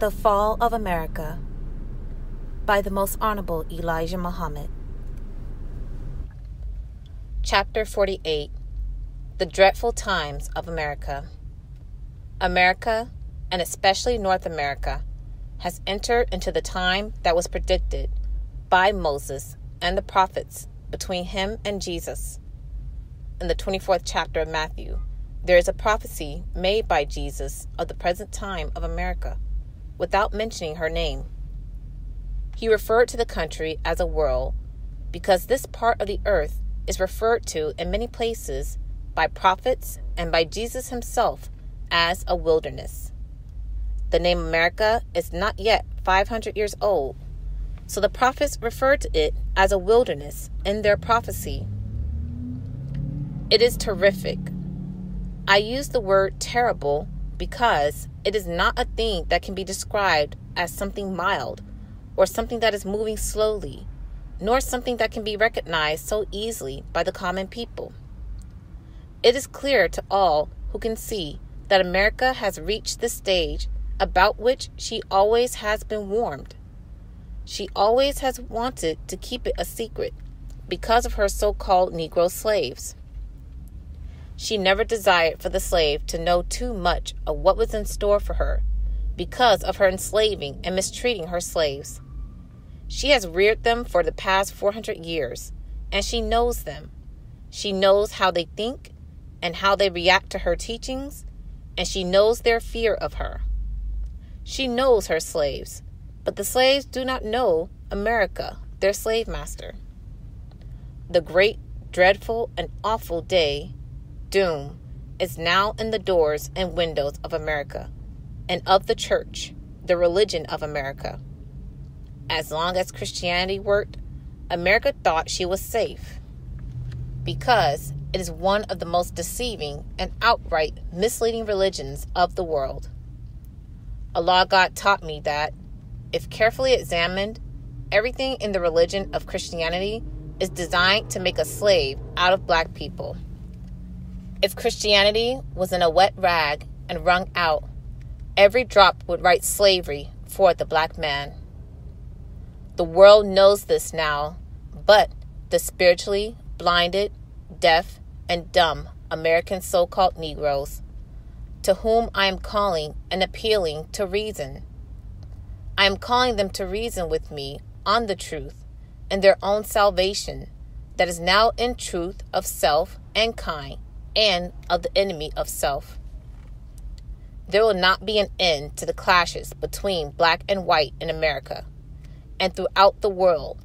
The Fall of America by the Most Honorable Elijah Muhammad. Chapter 48 The Dreadful Times of America. America, and especially North America, has entered into the time that was predicted by Moses and the prophets between him and Jesus. In the 24th chapter of Matthew, there is a prophecy made by Jesus of the present time of America without mentioning her name. He referred to the country as a world because this part of the earth is referred to in many places by prophets and by Jesus himself as a wilderness. The name America is not yet 500 years old, so the prophets referred to it as a wilderness in their prophecy. It is terrific I use the word terrible because it is not a thing that can be described as something mild or something that is moving slowly, nor something that can be recognized so easily by the common people. It is clear to all who can see that America has reached the stage about which she always has been warned. She always has wanted to keep it a secret because of her so called Negro slaves. She never desired for the slave to know too much of what was in store for her because of her enslaving and mistreating her slaves. She has reared them for the past 400 years, and she knows them. She knows how they think and how they react to her teachings, and she knows their fear of her. She knows her slaves, but the slaves do not know America, their slave master. The great, dreadful, and awful day doom is now in the doors and windows of America and of the church, the religion of America. As long as Christianity worked, America thought she was safe because it is one of the most deceiving and outright misleading religions of the world. Allah God taught me that, if carefully examined, everything in the religion of Christianity is designed to make a slave out of black people. If Christianity was in a wet rag and wrung out, every drop would write slavery for the black man. The world knows this now, but the spiritually blinded, deaf, and dumb American so called Negroes, to whom I am calling and appealing to reason. I am calling them to reason with me on the truth and their own salvation that is now in truth of self and kind and of the enemy of self. There will not be an end to the clashes between black and white in America and throughout the world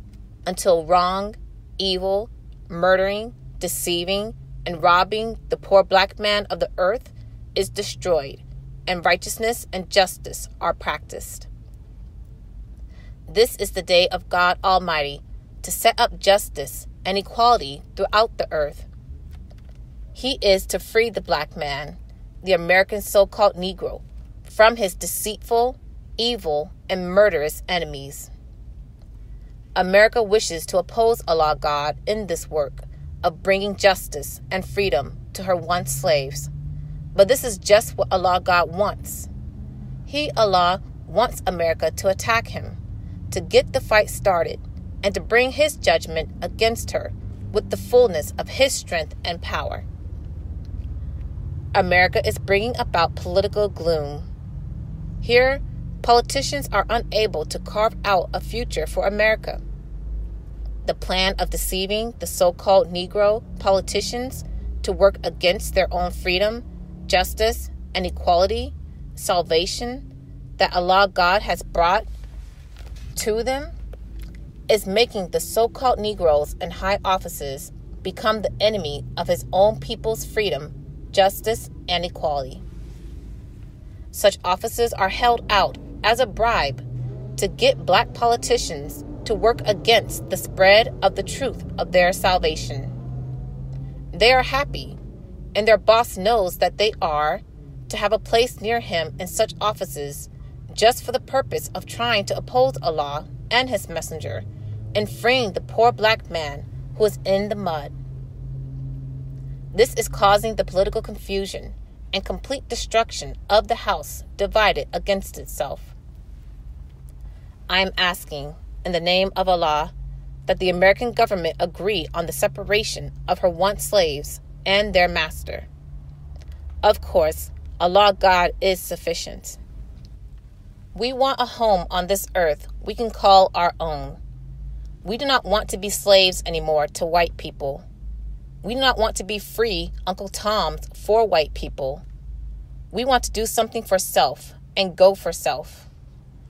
until wrong, evil, murdering, deceiving, and robbing the poor black man of the earth is destroyed and righteousness and justice are practiced. This is the day of God Almighty to set up justice and equality throughout the earth he is to free the black man, the American so called Negro, from his deceitful, evil, and murderous enemies. America wishes to oppose Allah God in this work of bringing justice and freedom to her once slaves. But this is just what Allah God wants. He, Allah, wants America to attack him, to get the fight started, and to bring his judgment against her with the fullness of his strength and power. America is bringing about political gloom. Here, politicians are unable to carve out a future for America. The plan of deceiving the so called Negro politicians to work against their own freedom, justice, and equality, salvation that Allah God has brought to them is making the so called Negroes in high offices become the enemy of his own people's freedom justice, and equality. Such offices are held out as a bribe to get black politicians to work against the spread of the truth of their salvation. They are happy, and their boss knows that they are, to have a place near him in such offices just for the purpose of trying to oppose Allah and His Messenger and freeing the poor black man who is in the mud. This is causing the political confusion and complete destruction of the House divided against itself. I am asking, in the name of Allah, that the American government agree on the separation of her once slaves and their master. Of course, Allah God is sufficient. We want a home on this earth we can call our own. We do not want to be slaves anymore to white people. We do not want to be free Uncle Toms for white people. We want to do something for self and go for self.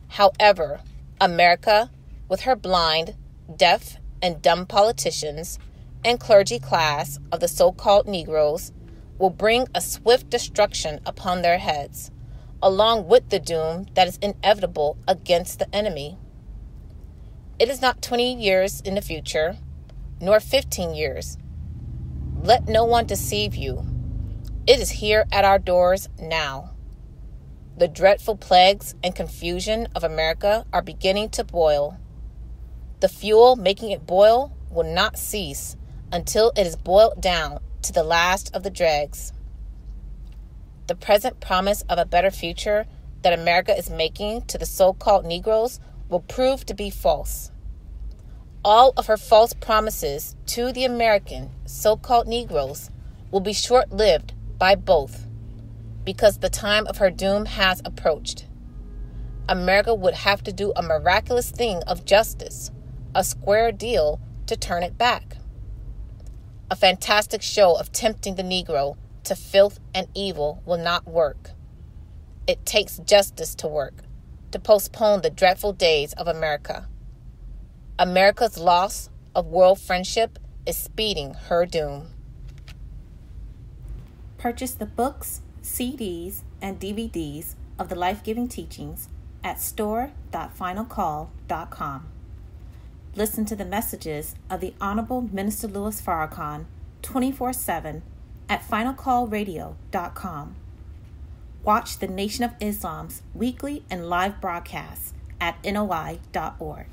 However, America, with her blind, deaf, and dumb politicians and clergy class of the so called Negroes, will bring a swift destruction upon their heads along with the doom that is inevitable against the enemy. It is not 20 years in the future, nor 15 years. Let no one deceive you. It is here at our doors now. The dreadful plagues and confusion of America are beginning to boil. The fuel making it boil will not cease until it is boiled down to the last of the dregs the present promise of a better future that America is making to the so called Negroes will prove to be false. All of her false promises to the American so called Negroes will be short lived by both because the time of her doom has approached. America would have to do a miraculous thing of justice, a square deal, to turn it back. A fantastic show of tempting the Negro to filth and evil will not work. It takes justice to work, to postpone the dreadful days of America. America's loss of world friendship is speeding her doom. Purchase the books, CDs, and DVDs of the life giving teachings at store.finalcall.com. Listen to the messages of the Honorable Minister Louis Farrakhan 24 7 at finalcallradio.com. Watch the Nation of Islam's weekly and live broadcasts at NOI.org.